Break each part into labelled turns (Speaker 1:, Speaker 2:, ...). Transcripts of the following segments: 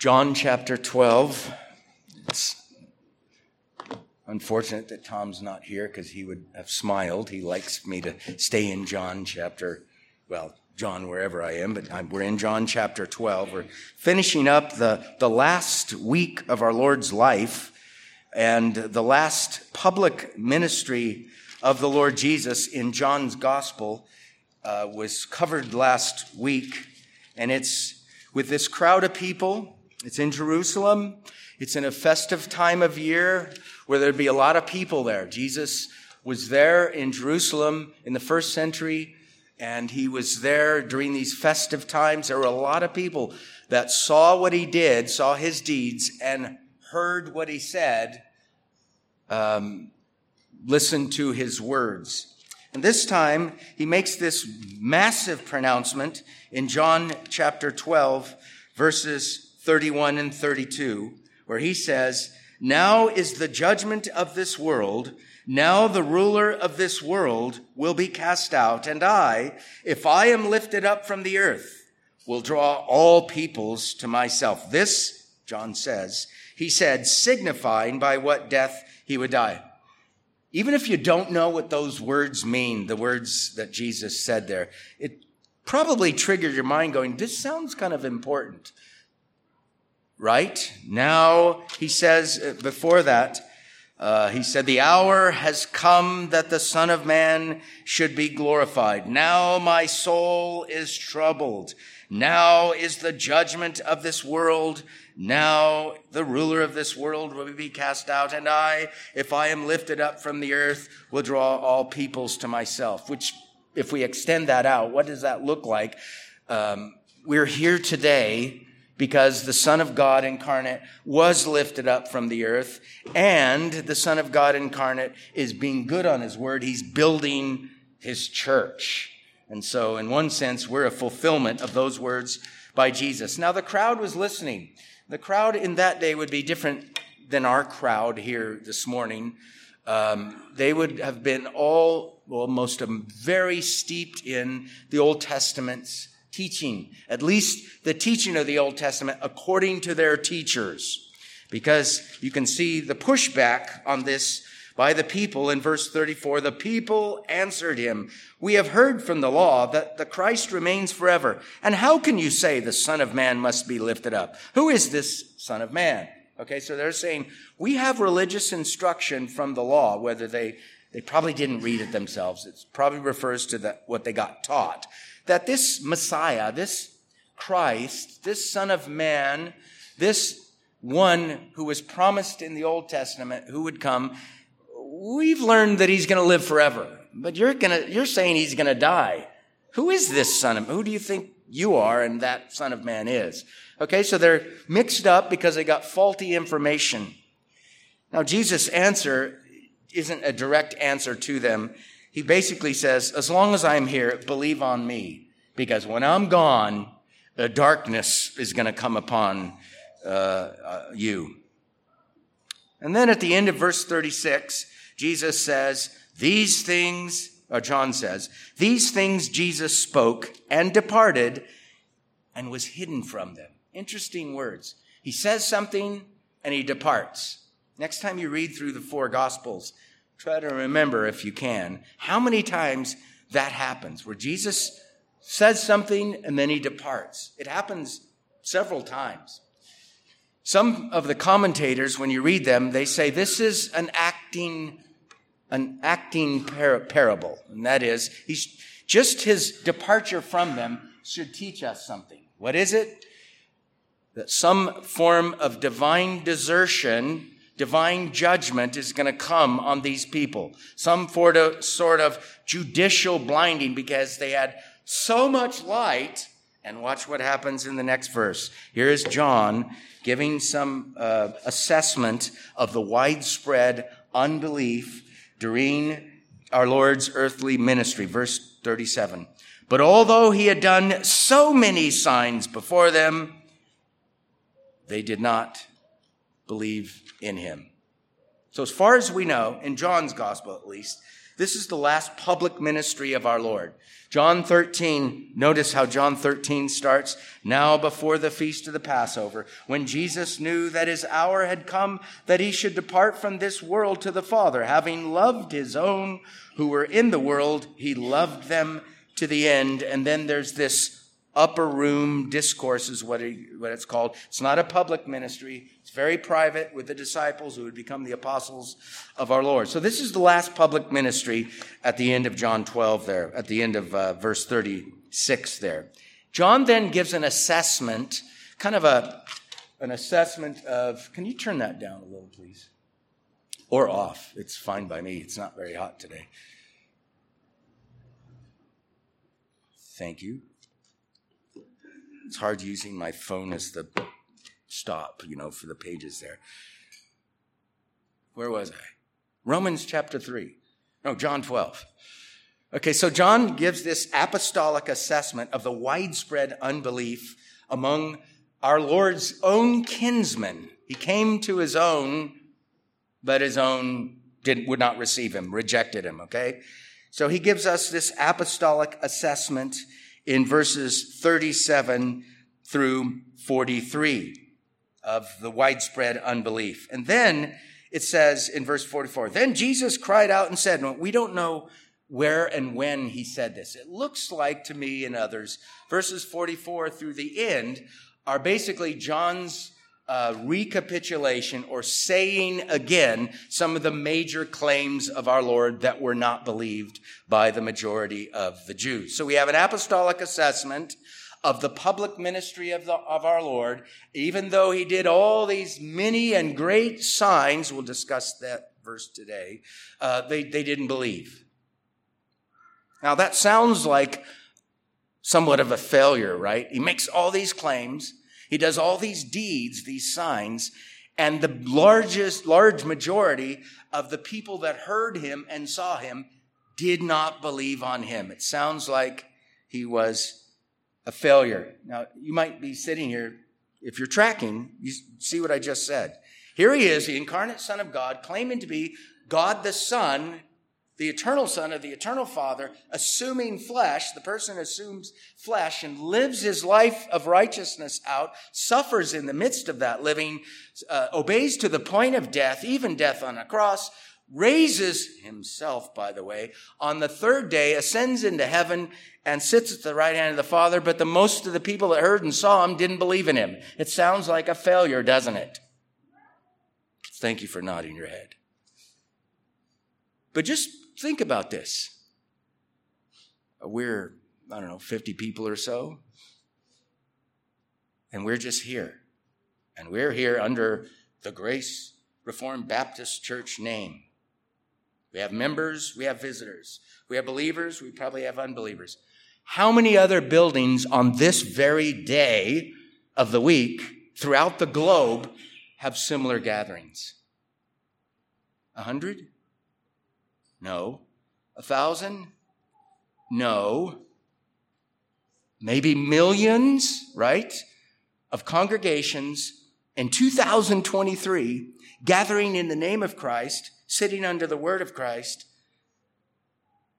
Speaker 1: John chapter 12. It's unfortunate that Tom's not here because he would have smiled. He likes me to stay in John chapter, well, John wherever I am, but we're in John chapter 12. We're finishing up the, the last week of our Lord's life and the last public ministry of the Lord Jesus in John's gospel uh, was covered last week. And it's with this crowd of people. It's in Jerusalem. It's in a festive time of year where there'd be a lot of people there. Jesus was there in Jerusalem in the first century, and he was there during these festive times. There were a lot of people that saw what he did, saw his deeds, and heard what he said, um, listened to his words. And this time, he makes this massive pronouncement in John chapter 12, verses 31 and 32, where he says, Now is the judgment of this world. Now the ruler of this world will be cast out. And I, if I am lifted up from the earth, will draw all peoples to myself. This, John says, he said, signifying by what death he would die. Even if you don't know what those words mean, the words that Jesus said there, it probably triggered your mind going, this sounds kind of important. Right? Now, he says uh, before that, uh, he said, the hour has come that the Son of Man should be glorified. Now my soul is troubled. Now is the judgment of this world now the ruler of this world will be cast out, and I, if I am lifted up from the earth, will draw all peoples to myself. Which, if we extend that out, what does that look like? Um, we're here today because the Son of God incarnate was lifted up from the earth, and the Son of God incarnate is being good on his word. He's building his church. And so, in one sense, we're a fulfillment of those words by Jesus. Now, the crowd was listening. The crowd in that day would be different than our crowd here this morning. Um, they would have been all, well, most of them, very steeped in the Old Testament's teaching, at least the teaching of the Old Testament according to their teachers. Because you can see the pushback on this by the people in verse 34. The people answered him, We have heard from the law that the Christ remains forever. And how can you say the Son of Man must be lifted up? Who is this Son of Man? Okay, so they're saying, we have religious instruction from the law, whether they, they probably didn't read it themselves. It probably refers to the, what they got taught. That this Messiah, this Christ, this Son of Man, this one who was promised in the Old Testament, who would come, we've learned that he's going to live forever, but you're going to, you're saying he's going to die. Who is this son of, who do you think you are and that son of man is? Okay, so they're mixed up because they got faulty information. Now, Jesus' answer isn't a direct answer to them. He basically says, as long as I'm here, believe on me. Because when I'm gone, the darkness is going to come upon uh, uh, you. And then at the end of verse 36, Jesus says, These things, or John says, these things Jesus spoke and departed and was hidden from them. Interesting words. He says something and he departs. Next time you read through the four gospels, try to remember if you can how many times that happens where Jesus says something and then he departs. It happens several times. Some of the commentators, when you read them, they say this is an acting an acting par- parable. And that is, he's just his departure from them should teach us something. What is it? That some form of divine desertion, divine judgment is going to come on these people. Some sort of judicial blinding because they had so much light. And watch what happens in the next verse. Here is John giving some uh, assessment of the widespread unbelief during our Lord's earthly ministry. Verse 37. But although he had done so many signs before them, they did not believe in him. So, as far as we know, in John's gospel at least, This is the last public ministry of our Lord. John 13, notice how John 13 starts. Now before the feast of the Passover, when Jesus knew that his hour had come that he should depart from this world to the Father, having loved his own who were in the world, he loved them to the end. And then there's this upper room discourse is what, what it's called. It's not a public ministry. It's very private with the disciples who would become the apostles of our Lord. So this is the last public ministry at the end of John 12 there, at the end of uh, verse 36 there. John then gives an assessment, kind of a, an assessment of, can you turn that down a little, please? Or off. It's fine by me. It's not very hot today. Thank you. It's hard using my phone as the stop, you know, for the pages there. Where was I? Romans chapter 3. No, John 12. Okay, so John gives this apostolic assessment of the widespread unbelief among our Lord's own kinsmen. He came to his own, but his own did, would not receive him, rejected him, okay? So he gives us this apostolic assessment in verses 37 through 43 of the widespread unbelief. And then it says in verse 44, then Jesus cried out and said, we don't know where and when he said this. It looks like to me and others, verses 44 through the end are basically John's uh, recapitulation or saying again some of the major claims of our Lord that were not believed by the majority of the Jews. So we have an apostolic assessment of the public ministry of, the, of our Lord, even though he did all these many and great signs, we'll discuss that verse today, uh, they, they didn't believe. Now that sounds like somewhat of a failure, right? He makes all these claims he does all these deeds, these signs, and the largest, large majority of the people that heard him and saw him did not believe on him. It sounds like he was a failure. Now, you might be sitting here, if you're tracking, you see what I just said. Here he is, the incarnate Son of God, claiming to be God the Son the eternal Son of the eternal Father, assuming flesh, the person assumes flesh and lives his life of righteousness out, suffers in the midst of that living, uh, obeys to the point of death, even death on a cross, raises himself, by the way, on the third day, ascends into heaven, and sits at the right hand of the Father, but the most of the people that heard and saw him didn't believe in him. It sounds like a failure, doesn't it? Thank you for nodding your head. But just Think about this. We're, I don't know, 50 people or so. And we're just here. And we're here under the Grace Reformed Baptist Church name. We have members, we have visitors. We have believers, we probably have unbelievers. How many other buildings on this very day of the week throughout the globe have similar gatherings? A hundred? No. A thousand? No. Maybe millions, right? Of congregations in 2023 gathering in the name of Christ, sitting under the word of Christ.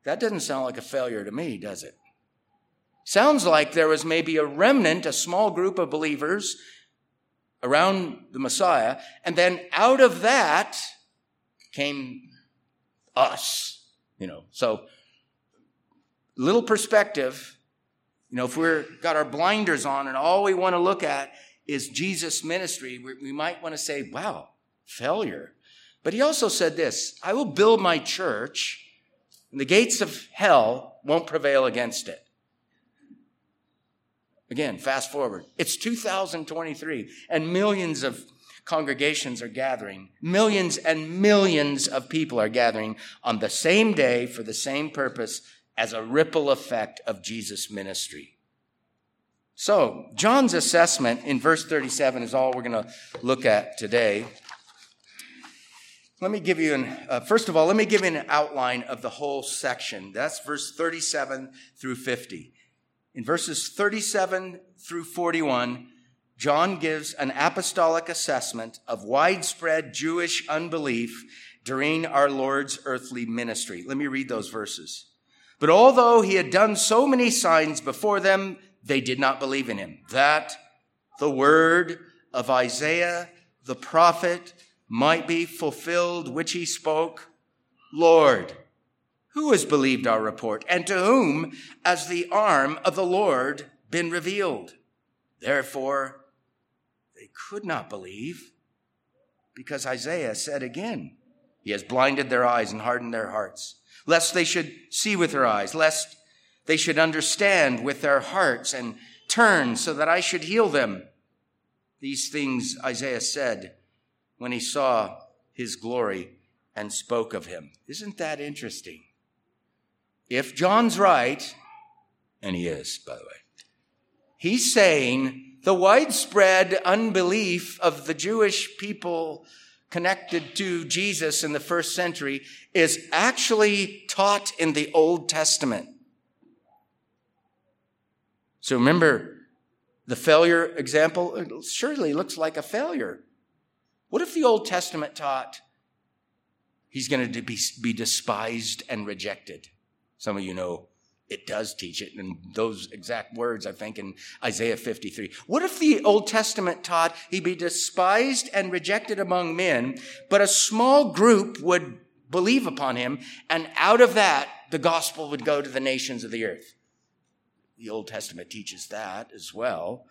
Speaker 1: That doesn't sound like a failure to me, does it? Sounds like there was maybe a remnant, a small group of believers around the Messiah, and then out of that came us, you know. So, little perspective, you know, if we're got our blinders on and all we want to look at is Jesus' ministry, we, we might want to say, wow, failure. But he also said this I will build my church, and the gates of hell won't prevail against it. Again, fast forward. It's 2023, and millions of congregations are gathering. Millions and millions of people are gathering on the same day for the same purpose as a ripple effect of Jesus' ministry. So, John's assessment in verse 37 is all we're going to look at today. Let me give you an, uh, first of all, let me give you an outline of the whole section. That's verse 37 through 50. In verses 37 through 41, John gives an apostolic assessment of widespread Jewish unbelief during our Lord's earthly ministry. Let me read those verses. But although he had done so many signs before them, they did not believe in him. That the word of Isaiah the prophet might be fulfilled, which he spoke, Lord, who has believed our report, and to whom has the arm of the Lord been revealed? Therefore, they could not believe, because Isaiah said again, He has blinded their eyes and hardened their hearts lest they should see with their eyes, lest they should understand with their hearts and turn so that I should heal them. These things Isaiah said when he saw his glory and spoke of him. Isn't that interesting? If John's right, and he is, by the way, he's saying the widespread unbelief of the Jewish people connected to Jesus in the first century is actually taught in the Old Testament. So remember the failure example? Surely looks like a failure. What if the Old Testament taught he's going to be, be despised and rejected? Some of you know it does teach it in those exact words, I think, in Isaiah 53. What if the Old Testament taught he be despised and rejected among men, but a small group would believe upon him, and out of that, the gospel would go to the nations of the earth? The Old Testament teaches that as well.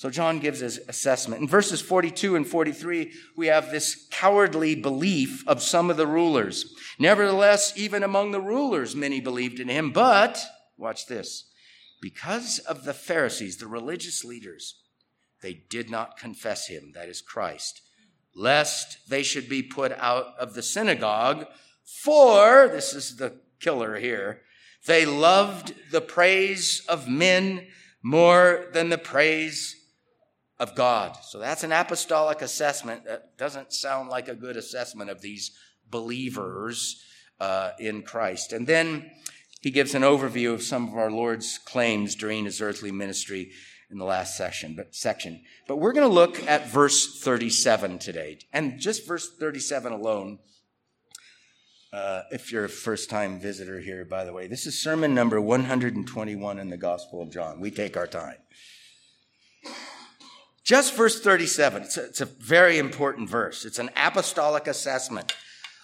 Speaker 1: So John gives his assessment. In verses 42 and 43, we have this cowardly belief of some of the rulers. Nevertheless, even among the rulers, many believed in him. But, watch this, because of the Pharisees, the religious leaders, they did not confess him, that is Christ, lest they should be put out of the synagogue. For, this is the killer here, they loved the praise of men more than the praise of God. So that's an apostolic assessment. That doesn't sound like a good assessment of these believers uh, in Christ. And then he gives an overview of some of our Lord's claims during his earthly ministry in the last section. But section. But we're going to look at verse 37 today, and just verse 37 alone. Uh, if you're a first time visitor here, by the way, this is sermon number 121 in the Gospel of John. We take our time. Just verse 37, it's a, it's a very important verse. It's an apostolic assessment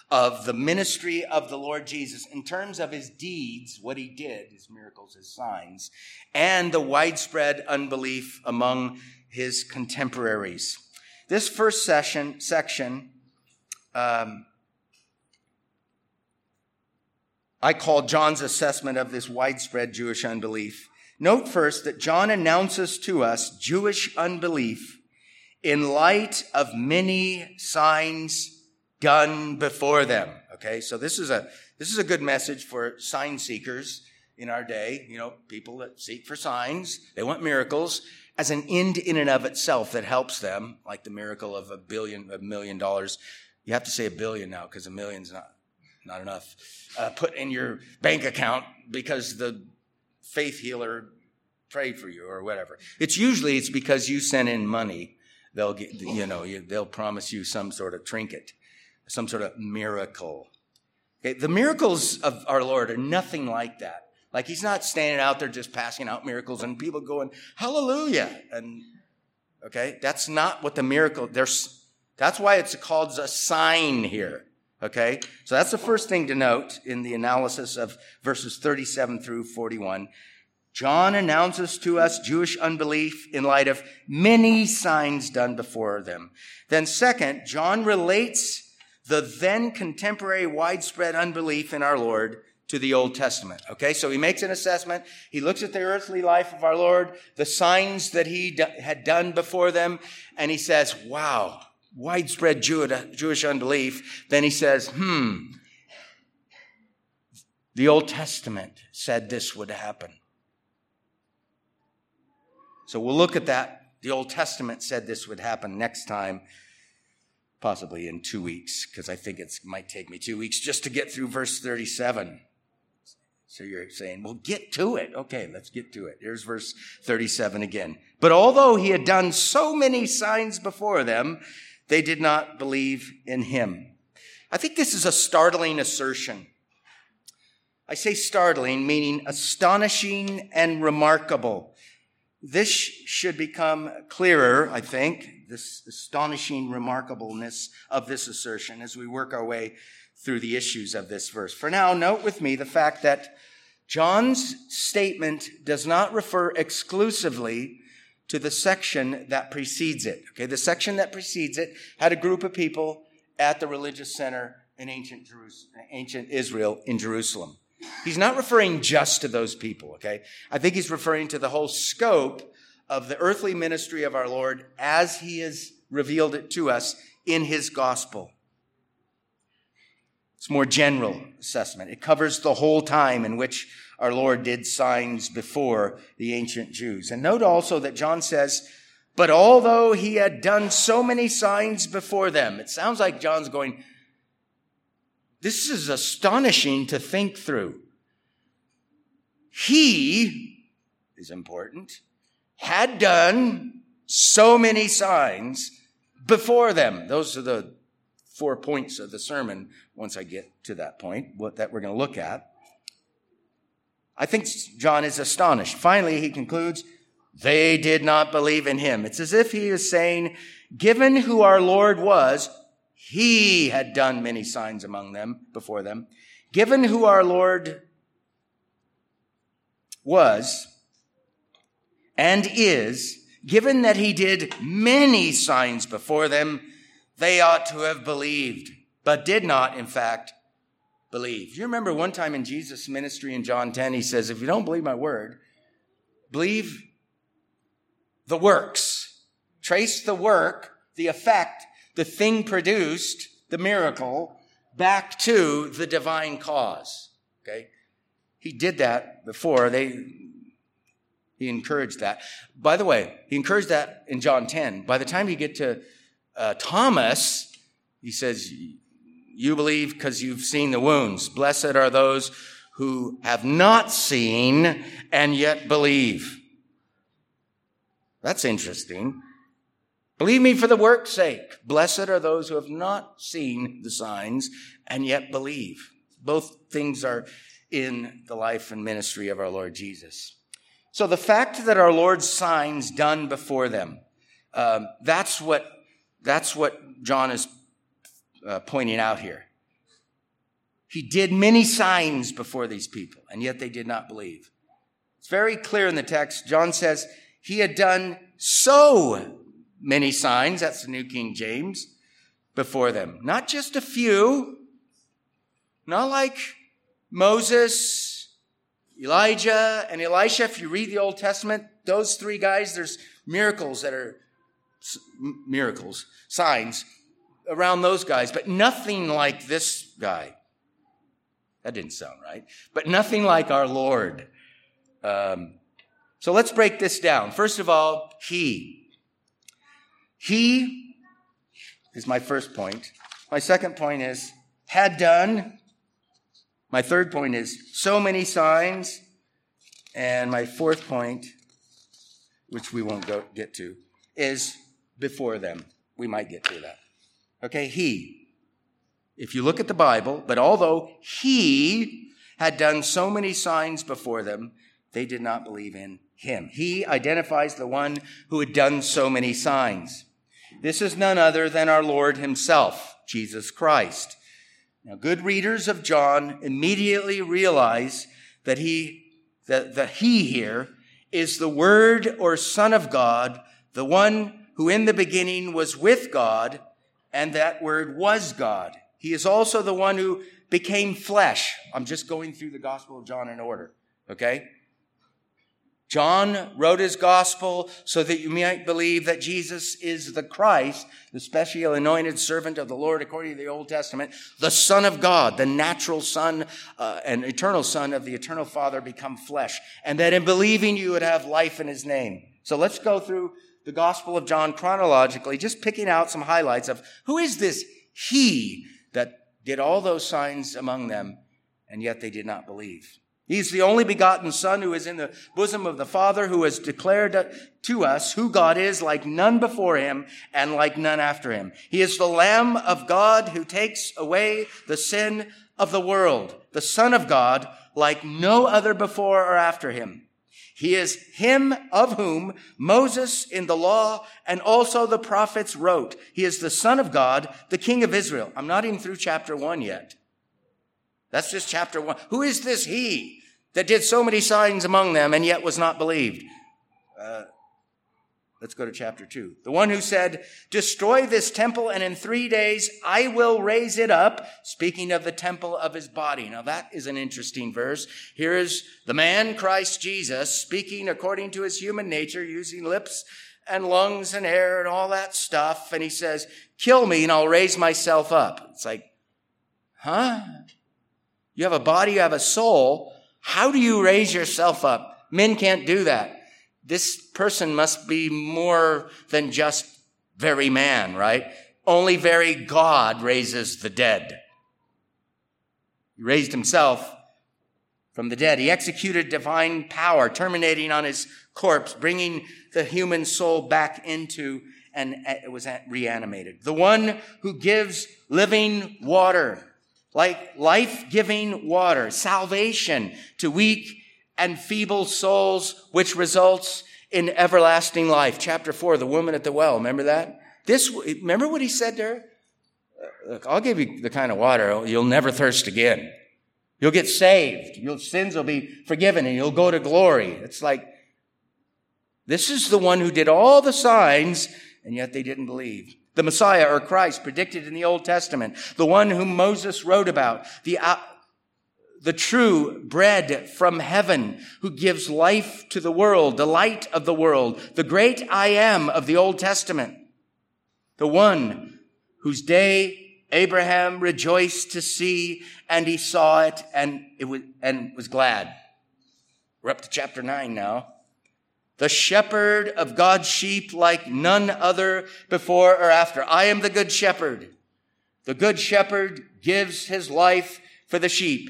Speaker 1: of the ministry of the Lord Jesus in terms of his deeds, what he did, his miracles, his signs, and the widespread unbelief among his contemporaries. This first session, section, um, I call John's assessment of this widespread Jewish unbelief. Note first that John announces to us Jewish unbelief in light of many signs done before them. Okay, so this is a this is a good message for sign seekers in our day. You know, people that seek for signs, they want miracles as an end in and of itself that helps them, like the miracle of a billion, a million dollars. You have to say a billion now because a million's not not enough. Uh, put in your bank account because the faith healer prayed for you or whatever. It's usually it's because you sent in money. They'll get, you know, they'll promise you some sort of trinket, some sort of miracle. Okay, the miracles of our Lord are nothing like that. Like he's not standing out there just passing out miracles and people going hallelujah and okay, that's not what the miracle. There's that's why it's called a sign here. Okay? So that's the first thing to note in the analysis of verses 37 through 41. John announces to us Jewish unbelief in light of many signs done before them. Then second, John relates the then contemporary widespread unbelief in our Lord to the Old Testament. Okay, so he makes an assessment. He looks at the earthly life of our Lord, the signs that he d- had done before them, and he says, wow, widespread Jewish unbelief, then he says, hmm, the Old Testament said this would happen. So we'll look at that. The Old Testament said this would happen next time, possibly in two weeks, because I think it might take me two weeks just to get through verse 37. So you're saying, well, get to it. Okay, let's get to it. Here's verse 37 again. But although he had done so many signs before them, they did not believe in him. I think this is a startling assertion. I say startling, meaning astonishing and remarkable. This should become clearer, I think, this astonishing remarkableness of this assertion as we work our way through the issues of this verse. For now, note with me the fact that John's statement does not refer exclusively to the section that precedes it. Okay, the section that precedes it had a group of people at the religious center in ancient, Jerusalem, ancient Israel in Jerusalem. He's not referring just to those people, okay? I think he's referring to the whole scope of the earthly ministry of our Lord as he has revealed it to us in his gospel. It's more general assessment. It covers the whole time in which our Lord did signs before the ancient Jews. And note also that John says, but although he had done so many signs before them, it sounds like John's going, this is astonishing to think through. He is important, had done so many signs before them. Those are the four points of the sermon once I get to that point, what that we're going to look at. I think John is astonished. Finally, he concludes, they did not believe in him. It's as if he is saying, given who our Lord was, he had done many signs among them, before them. Given who our Lord was and is, given that he did many signs before them, they ought to have believed, but did not, in fact, believe. You remember one time in Jesus' ministry in John 10, he says, If you don't believe my word, believe the works. Trace the work, the effect, the thing produced, the miracle, back to the divine cause. Okay? He did that before. They, he encouraged that. By the way, he encouraged that in John 10. By the time you get to uh, Thomas, he says, You believe because you've seen the wounds. Blessed are those who have not seen and yet believe. That's interesting. Believe me for the work's sake. Blessed are those who have not seen the signs and yet believe. Both things are in the life and ministry of our Lord Jesus. So the fact that our Lord's signs done before them, um, that's what that's what John is uh, pointing out here. He did many signs before these people, and yet they did not believe. It's very clear in the text. John says he had done so many signs, that's the New King James, before them. Not just a few, not like Moses, Elijah, and Elisha. If you read the Old Testament, those three guys, there's miracles that are miracles, signs around those guys, but nothing like this guy. That didn't sound right, but nothing like our Lord. Um, so let's break this down. First of all, He. He is my first point. My second point is had done. My third point is so many signs. And my fourth point, which we won't go, get to, is before them. We might get to that. Okay, he. If you look at the Bible, but although he had done so many signs before them, they did not believe in him. He identifies the one who had done so many signs. This is none other than our Lord himself, Jesus Christ. Now, good readers of John immediately realize that he, that the he here is the Word or Son of God, the one who in the beginning was with God, and that word was God. He is also the one who became flesh. I'm just going through the Gospel of John in order, okay? John wrote his gospel so that you might believe that Jesus is the Christ, the special anointed servant of the Lord according to the Old Testament, the Son of God, the natural Son uh, and eternal Son of the eternal Father become flesh, and that in believing you would have life in his name. So let's go through the Gospel of John chronologically, just picking out some highlights of who is this he that did all those signs among them, and yet they did not believe. He's the only begotten Son who is in the bosom of the Father, who has declared to us who God is like none before him and like none after him. He is the Lamb of God who takes away the sin of the world, the Son of God like no other before or after him. He is him of whom Moses in the law and also the prophets wrote. He is the Son of God, the King of Israel. I'm not even through chapter one yet. That's just chapter one. Who is this he that did so many signs among them and yet was not believed? Uh, let's go to chapter two. The one who said, destroy this temple and in three days I will raise it up. Speaking of the temple of his body. Now that is an interesting verse. Here is the man Christ Jesus speaking according to his human nature using lips and lungs and air and all that stuff. And he says, kill me and I'll raise myself up. It's like, huh? You have a body, you have a soul. How do you raise yourself up? Men can't do that. This person must be more than just very man, right? Only very God raises the dead. He raised himself from the dead. He executed divine power, terminating on his corpse, bringing the human soul back into and it was reanimated. The one who gives living water like life giving water, salvation to weak and feeble souls, which results in everlasting life. Chapter four, the woman at the well. Remember that? This, remember what he said to her? Uh, look, I'll give you the kind of water you'll never thirst again. You'll get saved. Your sins will be forgiven and you'll go to glory. It's like, this is the one who did all the signs and yet they didn't believe the Messiah or Christ predicted in the Old Testament, the one whom Moses wrote about, the, uh, the true bread from heaven who gives life to the world, the light of the world, the great I am of the Old Testament, the one whose day Abraham rejoiced to see and he saw it and it was, and was glad. We're up to chapter nine now the shepherd of God's sheep like none other before or after. I am the good shepherd. The good shepherd gives his life for the sheep.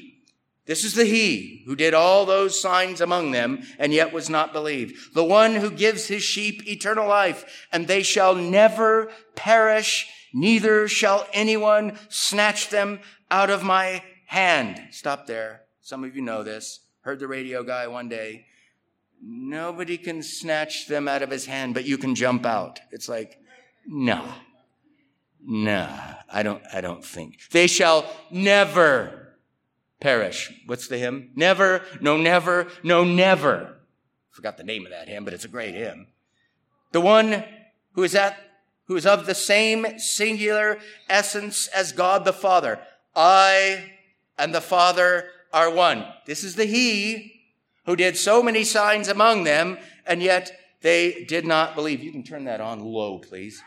Speaker 1: This is the he who did all those signs among them and yet was not believed. The one who gives his sheep eternal life and they shall never perish. Neither shall anyone snatch them out of my hand. Stop there. Some of you know this. Heard the radio guy one day Nobody can snatch them out of his hand, but you can jump out. It's like, no, no, I don't, I don't think. They shall never perish. What's the hymn? Never, no, never, no, never. Forgot the name of that hymn, but it's a great hymn. The one who is at, who is of the same singular essence as God the Father. I and the Father are one. This is the He who did so many signs among them, and yet they did not believe. You can turn that on low, please.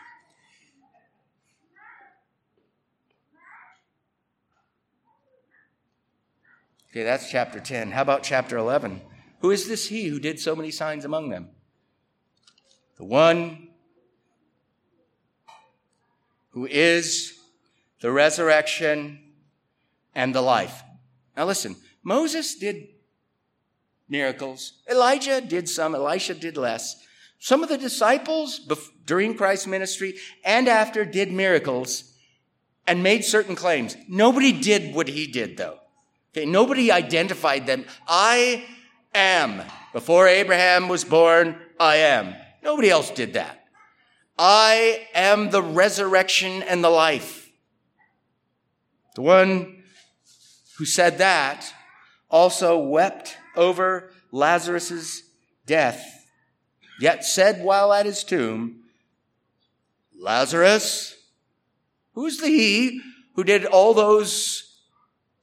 Speaker 1: Okay, that's chapter 10. How about chapter 11? Who is this he who did so many signs among them? The one who is the resurrection and the life. Now listen, Moses did miracles. Elijah did some, Elisha did less. Some of the disciples during Christ's ministry and after did miracles and made certain claims. Nobody did what he did though. Okay, nobody identified them. I am. Before Abraham was born, I am. Nobody else did that. I am the resurrection and the life. The one who said that also wept over Lazarus' death, yet said while at his tomb, Lazarus, who's the he who did all those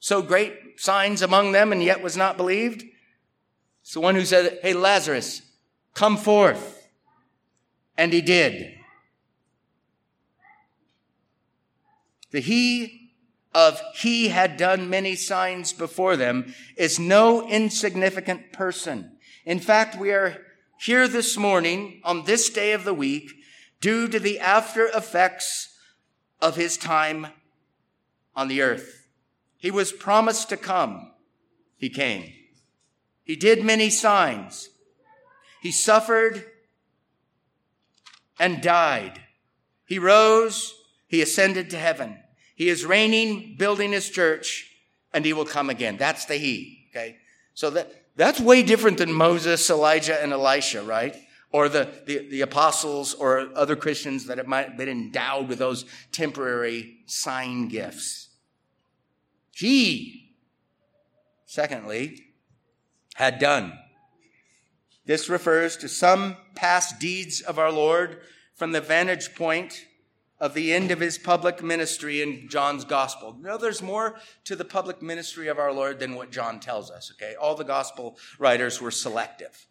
Speaker 1: so great signs among them and yet was not believed? It's the one who said, Hey, Lazarus, come forth. And he did. The he of he had done many signs before them is no insignificant person. In fact, we are here this morning on this day of the week due to the after effects of his time on the earth. He was promised to come. He came. He did many signs. He suffered and died. He rose. He ascended to heaven. He is reigning, building his church, and he will come again. That's the he. Okay. So that, that's way different than Moses, Elijah, and Elisha, right? Or the, the, the apostles or other Christians that have been endowed with those temporary sign gifts. He, secondly, had done. This refers to some past deeds of our Lord from the vantage point of the end of his public ministry in John's gospel. Know, there's more to the public ministry of our Lord than what John tells us, okay? All the gospel writers were selective.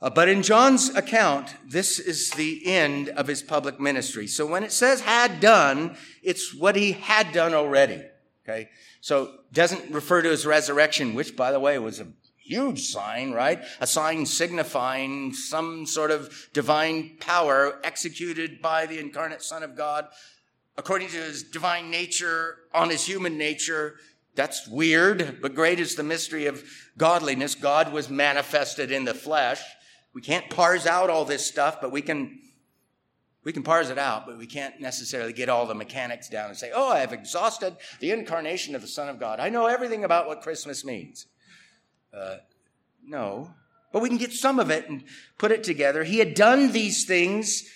Speaker 1: Uh, but in John's account, this is the end of his public ministry. So when it says had done, it's what he had done already, okay? So doesn't refer to his resurrection, which by the way was a huge sign, right? A sign signifying some sort of divine power executed by the incarnate Son of God according to his divine nature on his human nature. That's weird, but great is the mystery of godliness. God was manifested in the flesh. We can't parse out all this stuff, but we can we can parse it out, but we can't necessarily get all the mechanics down and say, "Oh, I have exhausted the incarnation of the Son of God. I know everything about what Christmas means." Uh, no. But we can get some of it and put it together. He had done these things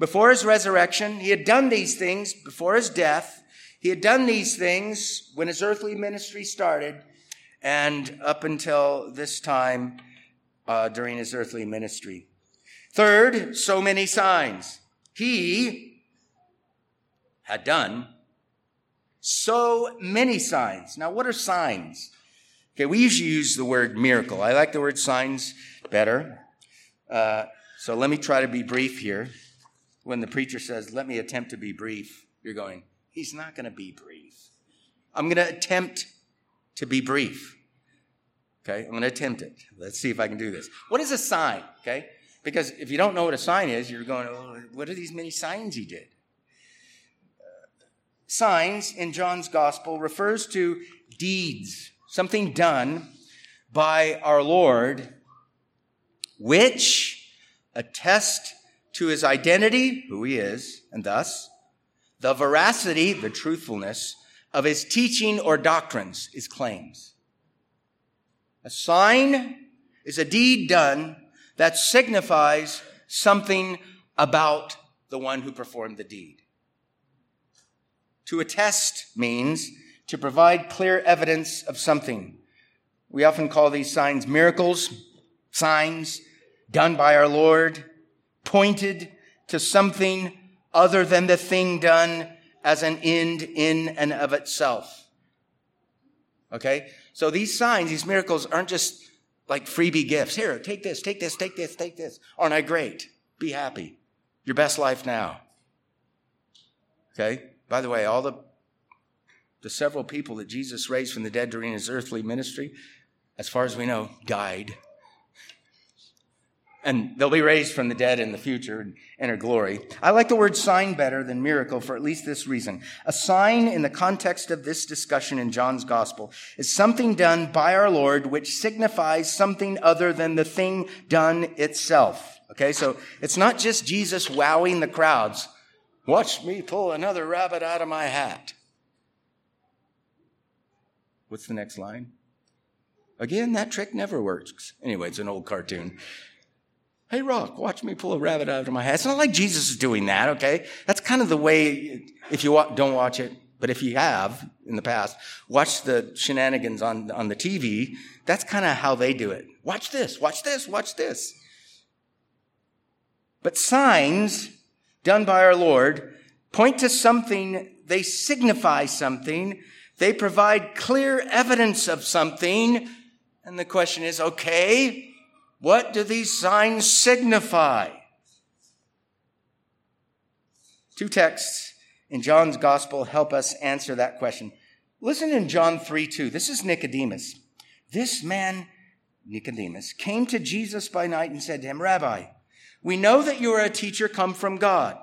Speaker 1: before his resurrection. He had done these things before his death. He had done these things when his earthly ministry started and up until this time uh, during his earthly ministry. Third, so many signs. He had done so many signs. Now, what are signs? Okay, we usually use the word miracle. I like the word signs better. Uh, so let me try to be brief here. When the preacher says, let me attempt to be brief, you're going, he's not going to be brief. I'm going to attempt to be brief. Okay, I'm going to attempt it. Let's see if I can do this. What is a sign? Okay, because if you don't know what a sign is, you're going, oh, what are these many signs he did? Uh, signs in John's gospel refers to deeds something done by our Lord, which attest to his identity, who he is, and thus the veracity, the truthfulness of his teaching or doctrines, his claims. A sign is a deed done that signifies something about the one who performed the deed. To attest means to provide clear evidence of something. We often call these signs miracles, signs done by our Lord, pointed to something other than the thing done as an end in and of itself. Okay? So these signs, these miracles aren't just like freebie gifts. Here, take this, take this, take this, take this. Aren't I great? Be happy. Your best life now. Okay? By the way, all the the several people that Jesus raised from the dead during his earthly ministry, as far as we know, died. And they'll be raised from the dead in the future and enter glory. I like the word sign better than miracle for at least this reason. A sign in the context of this discussion in John's gospel is something done by our Lord which signifies something other than the thing done itself. Okay, so it's not just Jesus wowing the crowds. Watch me pull another rabbit out of my hat. What's the next line? Again, that trick never works. Anyway, it's an old cartoon. Hey, Rock, watch me pull a rabbit out of my hat. It's not like Jesus is doing that, okay? That's kind of the way, if you don't watch it, but if you have in the past, watch the shenanigans on, on the TV. That's kind of how they do it. Watch this, watch this, watch this. But signs done by our Lord point to something, they signify something they provide clear evidence of something. And the question is, okay, what do these signs signify? Two texts in John's gospel help us answer that question. Listen in John 3 2. This is Nicodemus. This man, Nicodemus, came to Jesus by night and said to him, Rabbi, we know that you are a teacher come from God.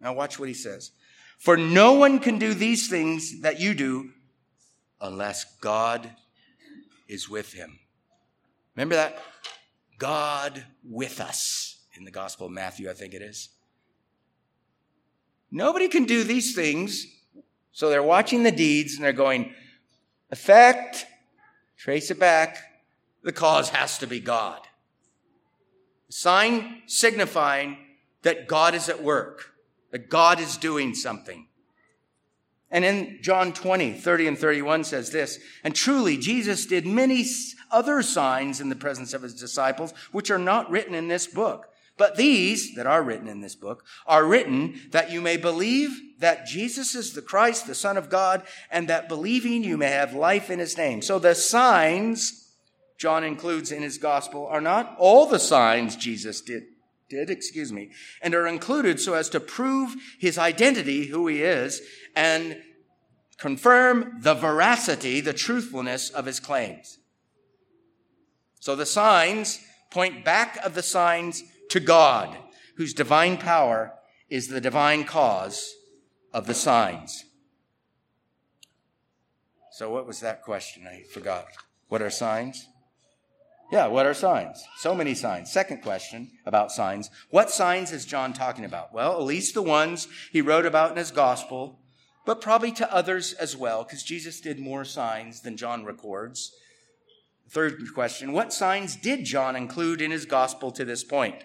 Speaker 1: Now watch what he says. For no one can do these things that you do unless God is with him. Remember that? God with us in the Gospel of Matthew, I think it is. Nobody can do these things. So they're watching the deeds and they're going, effect, trace it back. The cause has to be God. Sign signifying that God is at work, that God is doing something. And in John 20, 30 and 31 says this, and truly Jesus did many other signs in the presence of his disciples, which are not written in this book. But these that are written in this book are written that you may believe that Jesus is the Christ, the Son of God, and that believing you may have life in his name. So the signs John includes in his gospel are not all the signs Jesus did, did, excuse me, and are included so as to prove his identity, who he is, and confirm the veracity, the truthfulness of his claims. So the signs point back of the signs to God, whose divine power is the divine cause of the signs. So, what was that question? I forgot. What are signs? Yeah, what are signs? So many signs. Second question about signs. What signs is John talking about? Well, at least the ones he wrote about in his gospel, but probably to others as well, because Jesus did more signs than John records. Third question What signs did John include in his gospel to this point?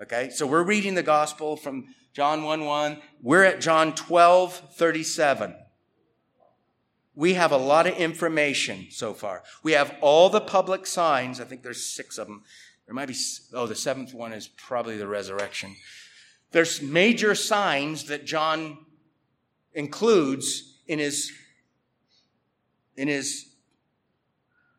Speaker 1: Okay, so we're reading the gospel from John 1 1. We're at John 12 37. We have a lot of information so far. We have all the public signs. I think there's six of them. There might be, oh, the seventh one is probably the resurrection. There's major signs that John includes in his, in his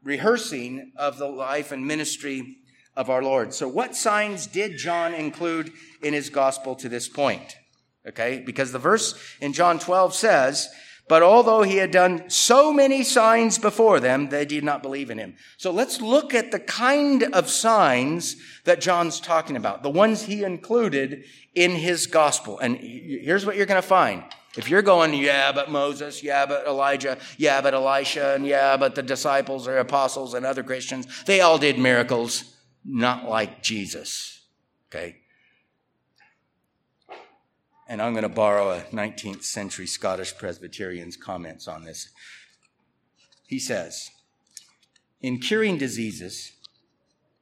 Speaker 1: rehearsing of the life and ministry of our Lord. So, what signs did John include in his gospel to this point? Okay, because the verse in John 12 says, But although he had done so many signs before them, they did not believe in him. So let's look at the kind of signs that John's talking about, the ones he included in his gospel. And here's what you're going to find. If you're going, yeah, but Moses, yeah, but Elijah, yeah, but Elisha, and yeah, but the disciples or apostles and other Christians, they all did miracles not like Jesus. Okay? And I'm going to borrow a 19th century Scottish Presbyterian's comments on this. He says, in curing diseases,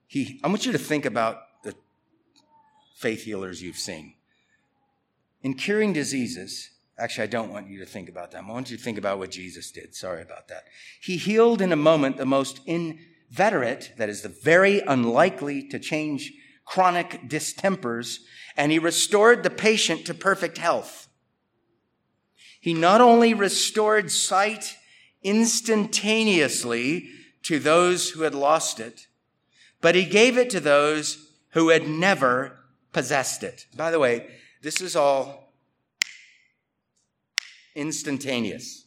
Speaker 1: he, I want you to think about the faith healers you've seen. In curing diseases, actually, I don't want you to think about them. I want you to think about what Jesus did. Sorry about that. He healed in a moment the most inveterate, that is, the very unlikely to change chronic distempers, and he restored the patient to perfect health. He not only restored sight instantaneously to those who had lost it, but he gave it to those who had never possessed it. By the way, this is all instantaneous.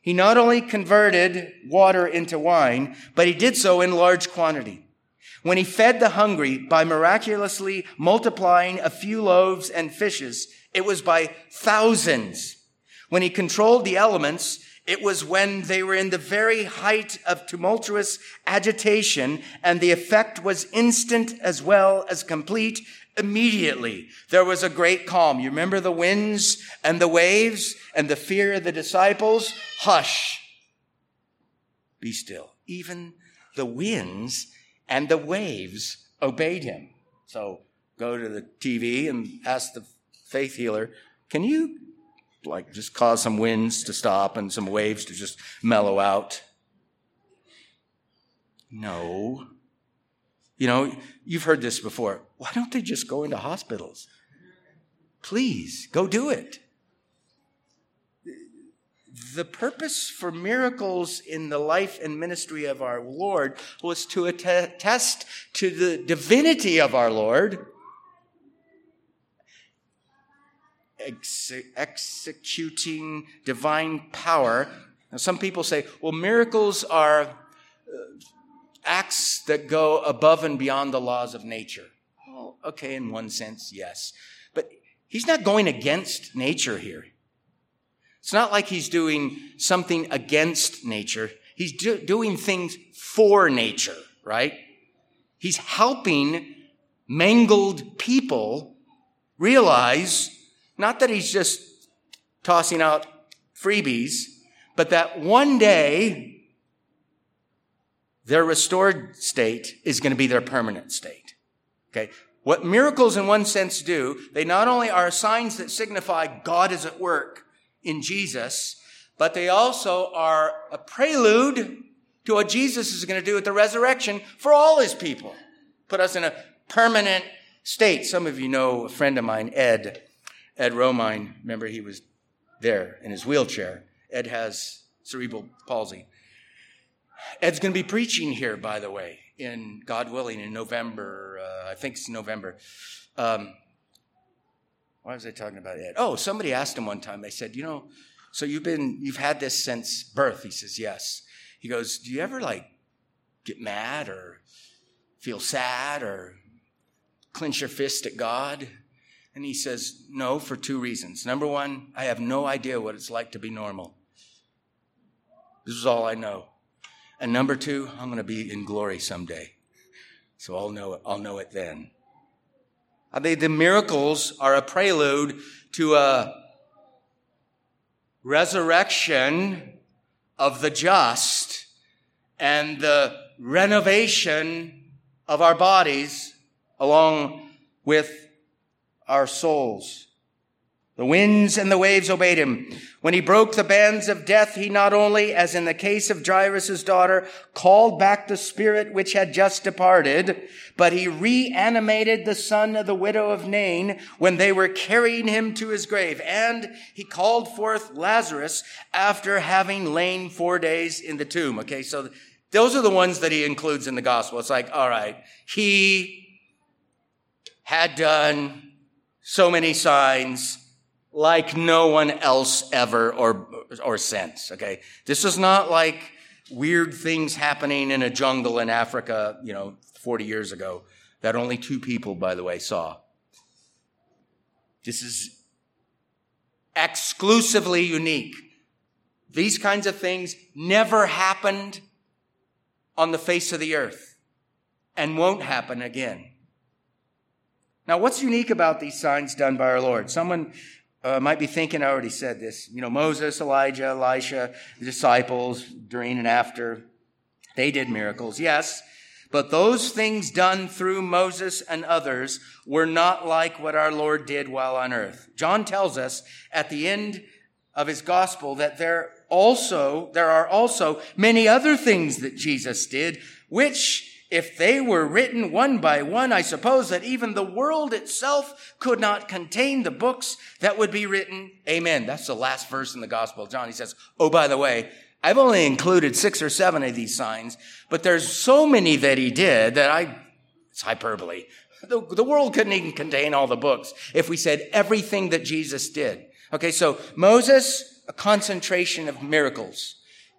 Speaker 1: He not only converted water into wine, but he did so in large quantity. When he fed the hungry by miraculously multiplying a few loaves and fishes, it was by thousands. When he controlled the elements, it was when they were in the very height of tumultuous agitation and the effect was instant as well as complete immediately there was a great calm. You remember the winds and the waves and the fear of the disciples? Hush. Be still. Even the winds and the waves obeyed him. So go to the TV and ask the faith healer, can you like just cause some winds to stop and some waves to just mellow out? No. You know, you've heard this before. Why don't they just go into hospitals? Please, go do it. The purpose for miracles in the life and ministry of our Lord was to attest to the divinity of our Lord, ex- executing divine power. Now, some people say, well, miracles are uh, acts that go above and beyond the laws of nature. Well, okay, in one sense, yes. But he's not going against nature here. It's not like he's doing something against nature. He's do- doing things for nature, right? He's helping mangled people realize not that he's just tossing out freebies, but that one day their restored state is going to be their permanent state. Okay. What miracles in one sense do, they not only are signs that signify God is at work in Jesus, but they also are a prelude to what Jesus is going to do at the resurrection for all his people. Put us in a permanent state. Some of you know a friend of mine, Ed, Ed Romine. Remember, he was there in his wheelchair. Ed has cerebral palsy. Ed's going to be preaching here, by the way, in God willing, in November. Uh, I think it's November. Um, why was I talking about Ed? Oh, somebody asked him one time. They said, "You know, so you've been you've had this since birth?" He says, "Yes." He goes, "Do you ever like get mad or feel sad or clench your fist at God?" And he says, "No, for two reasons. Number one, I have no idea what it's like to be normal. This is all I know. And number two, I'm going to be in glory someday. So I'll know it. I'll know it then. Uh, I mean, the miracles are a prelude to a resurrection of the just and the renovation of our bodies along with our souls. The winds and the waves obeyed him. When he broke the bands of death, he not only, as in the case of Jairus' daughter, called back the spirit which had just departed, but he reanimated the son of the widow of Nain when they were carrying him to his grave. And he called forth Lazarus after having lain four days in the tomb. Okay, so those are the ones that he includes in the gospel. It's like, all right, he had done so many signs like no one else ever or, or since. Okay. This is not like weird things happening in a jungle in Africa, you know, 40 years ago that only two people, by the way, saw. This is exclusively unique. These kinds of things never happened on the face of the earth and won't happen again. Now, what's unique about these signs done by our Lord? Someone uh, might be thinking, I already said this, you know, Moses, Elijah, Elisha, the disciples during and after, they did miracles, yes. But those things done through Moses and others were not like what our Lord did while on earth. John tells us at the end of his gospel that there also, there are also many other things that Jesus did, which if they were written one by one, I suppose that even the world itself could not contain the books that would be written. Amen. That's the last verse in the Gospel of John. He says, Oh, by the way, I've only included six or seven of these signs, but there's so many that he did that I, it's hyperbole. The, the world couldn't even contain all the books if we said everything that Jesus did. Okay, so Moses, a concentration of miracles.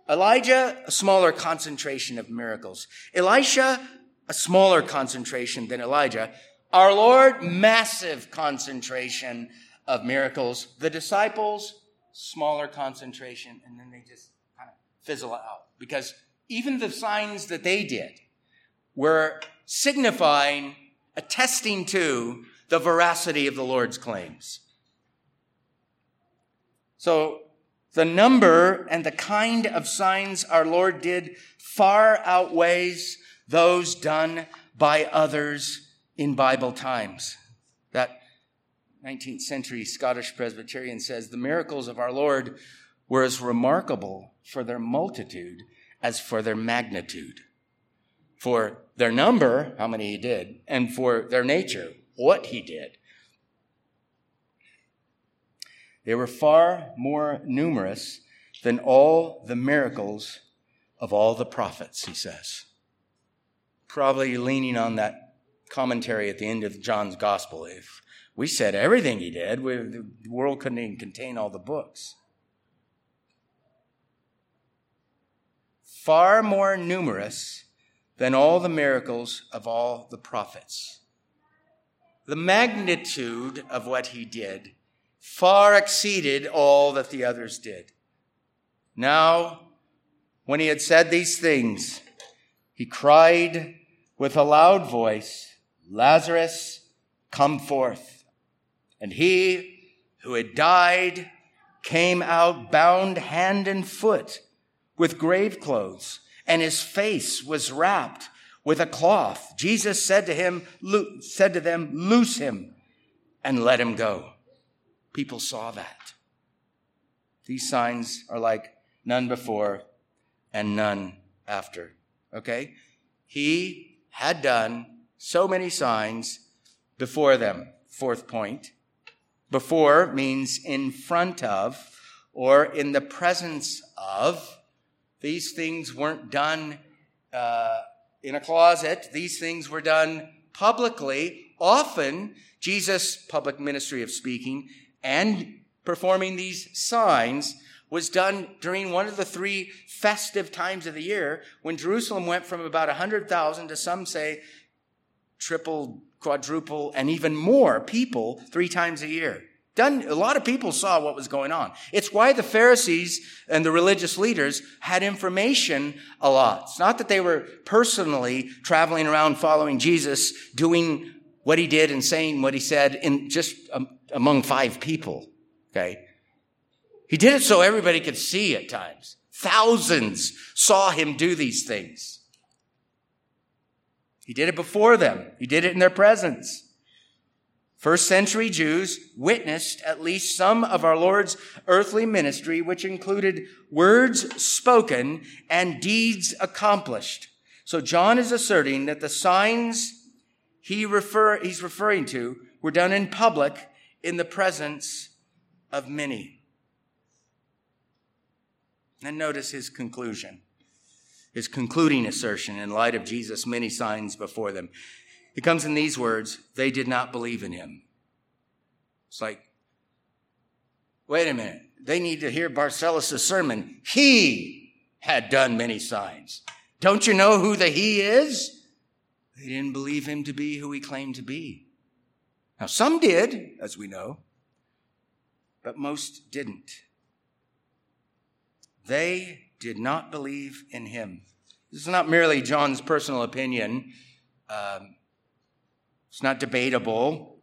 Speaker 1: Elijah, a smaller concentration of miracles. Elisha, a smaller concentration than Elijah. Our Lord, massive concentration of miracles. The disciples, smaller concentration, and then they just kind of fizzle out. Because even the signs that they did were signifying, attesting to the veracity of the Lord's claims. So the number and the kind of signs our Lord did far outweighs those done by others in Bible times. That 19th century Scottish Presbyterian says the miracles of our Lord were as remarkable for their multitude as for their magnitude. For their number, how many he did, and for their nature, what he did. They were far more numerous than all the miracles of all the prophets, he says. Probably leaning on that commentary at the end of John's gospel. If we said everything he did, we, the world couldn't even contain all the books. Far more numerous than all the miracles of all the prophets. The magnitude of what he did far exceeded all that the others did. Now, When he had said these things, he cried with a loud voice, Lazarus, come forth. And he who had died came out bound hand and foot with grave clothes, and his face was wrapped with a cloth. Jesus said to him, said to them, loose him and let him go. People saw that. These signs are like none before and none after. Okay? He had done so many signs before them. Fourth point. Before means in front of or in the presence of. These things weren't done uh, in a closet. These things were done publicly. Often, Jesus' public ministry of speaking and performing these signs was done during one of the three festive times of the year when Jerusalem went from about 100,000 to some say triple, quadruple, and even more people three times a year. Done, a lot of people saw what was going on. It's why the Pharisees and the religious leaders had information a lot. It's not that they were personally traveling around following Jesus, doing what he did and saying what he said in just among five people. Okay. He did it so everybody could see at times. Thousands saw him do these things. He did it before them. He did it in their presence. First century Jews witnessed at least some of our Lord's earthly ministry, which included words spoken and deeds accomplished. So John is asserting that the signs he refer, he's referring to were done in public in the presence of many. And notice his conclusion, his concluding assertion in light of Jesus' many signs before them. It comes in these words they did not believe in him. It's like, wait a minute. They need to hear Barcellos' sermon. He had done many signs. Don't you know who the he is? They didn't believe him to be who he claimed to be. Now, some did, as we know, but most didn't. They did not believe in him. This is not merely John's personal opinion. Um, it's not debatable.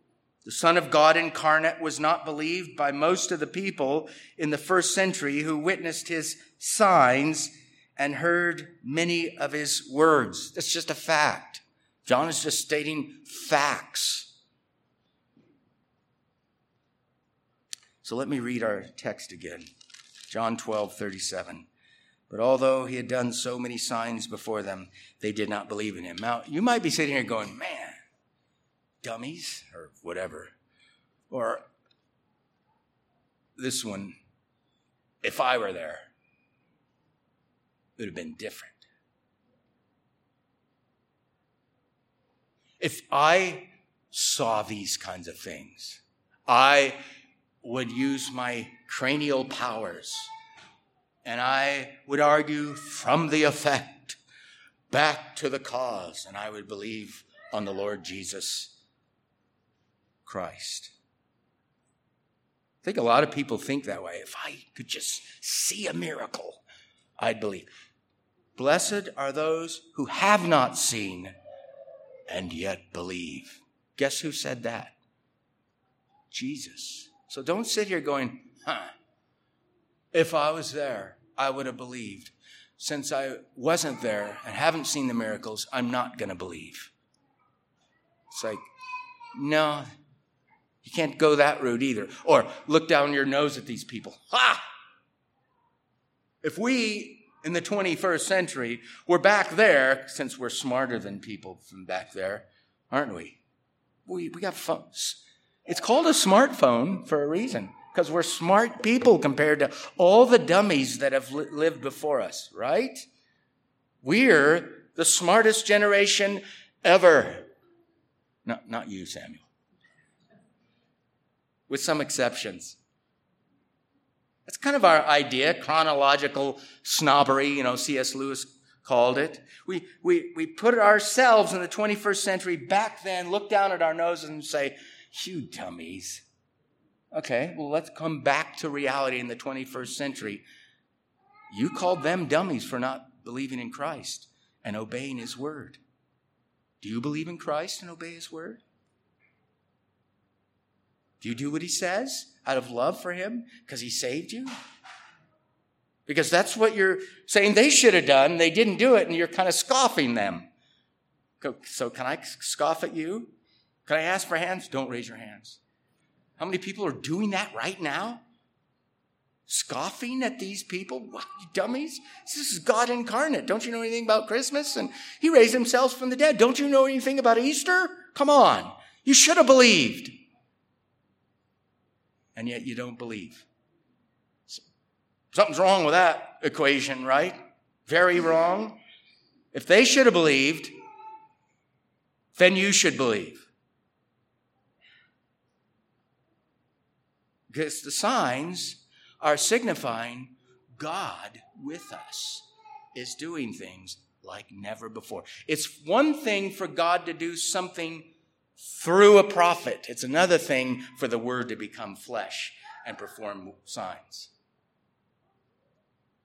Speaker 1: The Son of God incarnate was not believed by most of the people in the first century who witnessed his signs and heard many of his words. That's just a fact. John is just stating facts. So let me read our text again. John 12, 37. But although he had done so many signs before them, they did not believe in him. Now, you might be sitting here going, man, dummies, or whatever. Or this one, if I were there, it would have been different. If I saw these kinds of things, I would use my cranial powers and I would argue from the effect back to the cause, and I would believe on the Lord Jesus Christ. I think a lot of people think that way. If I could just see a miracle, I'd believe. Blessed are those who have not seen and yet believe. Guess who said that? Jesus. So don't sit here going, huh, if I was there, I would have believed. Since I wasn't there and haven't seen the miracles, I'm not going to believe. It's like, no, you can't go that route either. Or look down your nose at these people. Ha! If we in the 21st century were back there, since we're smarter than people from back there, aren't we? We, we got phones. It's called a smartphone for a reason, because we're smart people compared to all the dummies that have li- lived before us, right? We're the smartest generation ever. No, not you, Samuel. With some exceptions. That's kind of our idea, chronological snobbery, you know, C.S. Lewis called it. We, we, we put ourselves in the 21st century back then, look down at our noses and say, you dummies. Okay, well, let's come back to reality in the 21st century. You called them dummies for not believing in Christ and obeying his word. Do you believe in Christ and obey his word? Do you do what he says out of love for him because he saved you? Because that's what you're saying they should have done. They didn't do it, and you're kind of scoffing them. So, can I scoff at you? Can I ask for hands? Don't raise your hands. How many people are doing that right now? Scoffing at these people? What, you dummies? This is God incarnate. Don't you know anything about Christmas? And He raised Himself from the dead. Don't you know anything about Easter? Come on. You should have believed. And yet you don't believe. Something's wrong with that equation, right? Very wrong. If they should have believed, then you should believe. Because the signs are signifying God with us is doing things like never before. It's one thing for God to do something through a prophet, it's another thing for the word to become flesh and perform signs.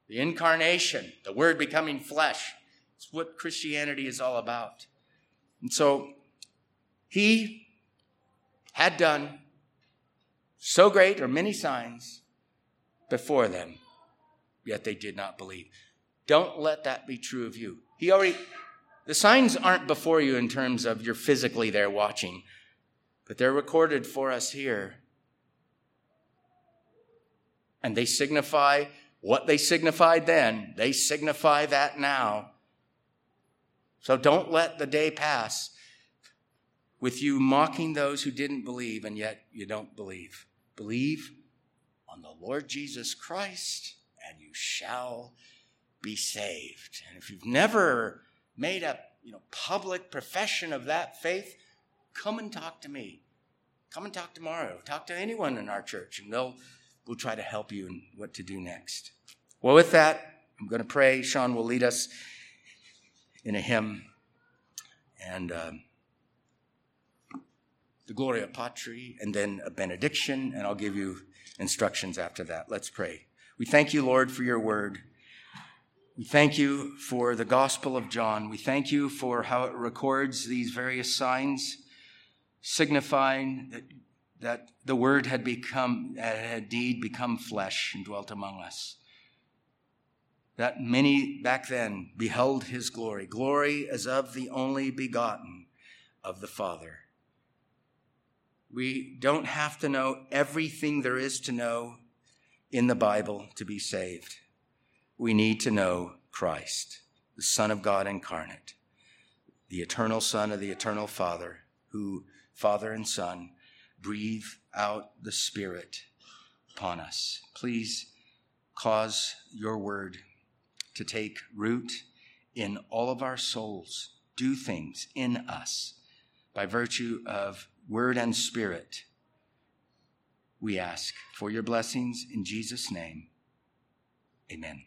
Speaker 1: The incarnation, the word becoming flesh, it's what Christianity is all about. And so he had done so great or many signs before them, yet they did not believe. Don't let that be true of you. He already, the signs aren't before you in terms of you're physically there watching, but they're recorded for us here. And they signify what they signified then, they signify that now. So don't let the day pass with you mocking those who didn't believe and yet you don't believe. Believe on the Lord Jesus Christ, and you shall be saved. And if you've never made a you know, public profession of that faith, come and talk to me. Come and talk tomorrow. Talk to anyone in our church, and they'll we'll try to help you in what to do next. Well, with that, I'm going to pray. Sean will lead us in a hymn, and. Um, the Gloria Patri, and then a benediction, and I'll give you instructions after that. Let's pray. We thank you, Lord, for your word. We thank you for the Gospel of John. We thank you for how it records these various signs, signifying that, that the Word had become, had indeed become flesh and dwelt among us. That many back then beheld his glory, glory as of the only begotten of the Father. We don't have to know everything there is to know in the Bible to be saved. We need to know Christ, the Son of God incarnate, the eternal Son of the eternal Father, who, Father and Son, breathe out the Spirit upon us. Please cause your word to take root in all of our souls, do things in us by virtue of word and spirit. We ask for your blessings in Jesus' name. Amen.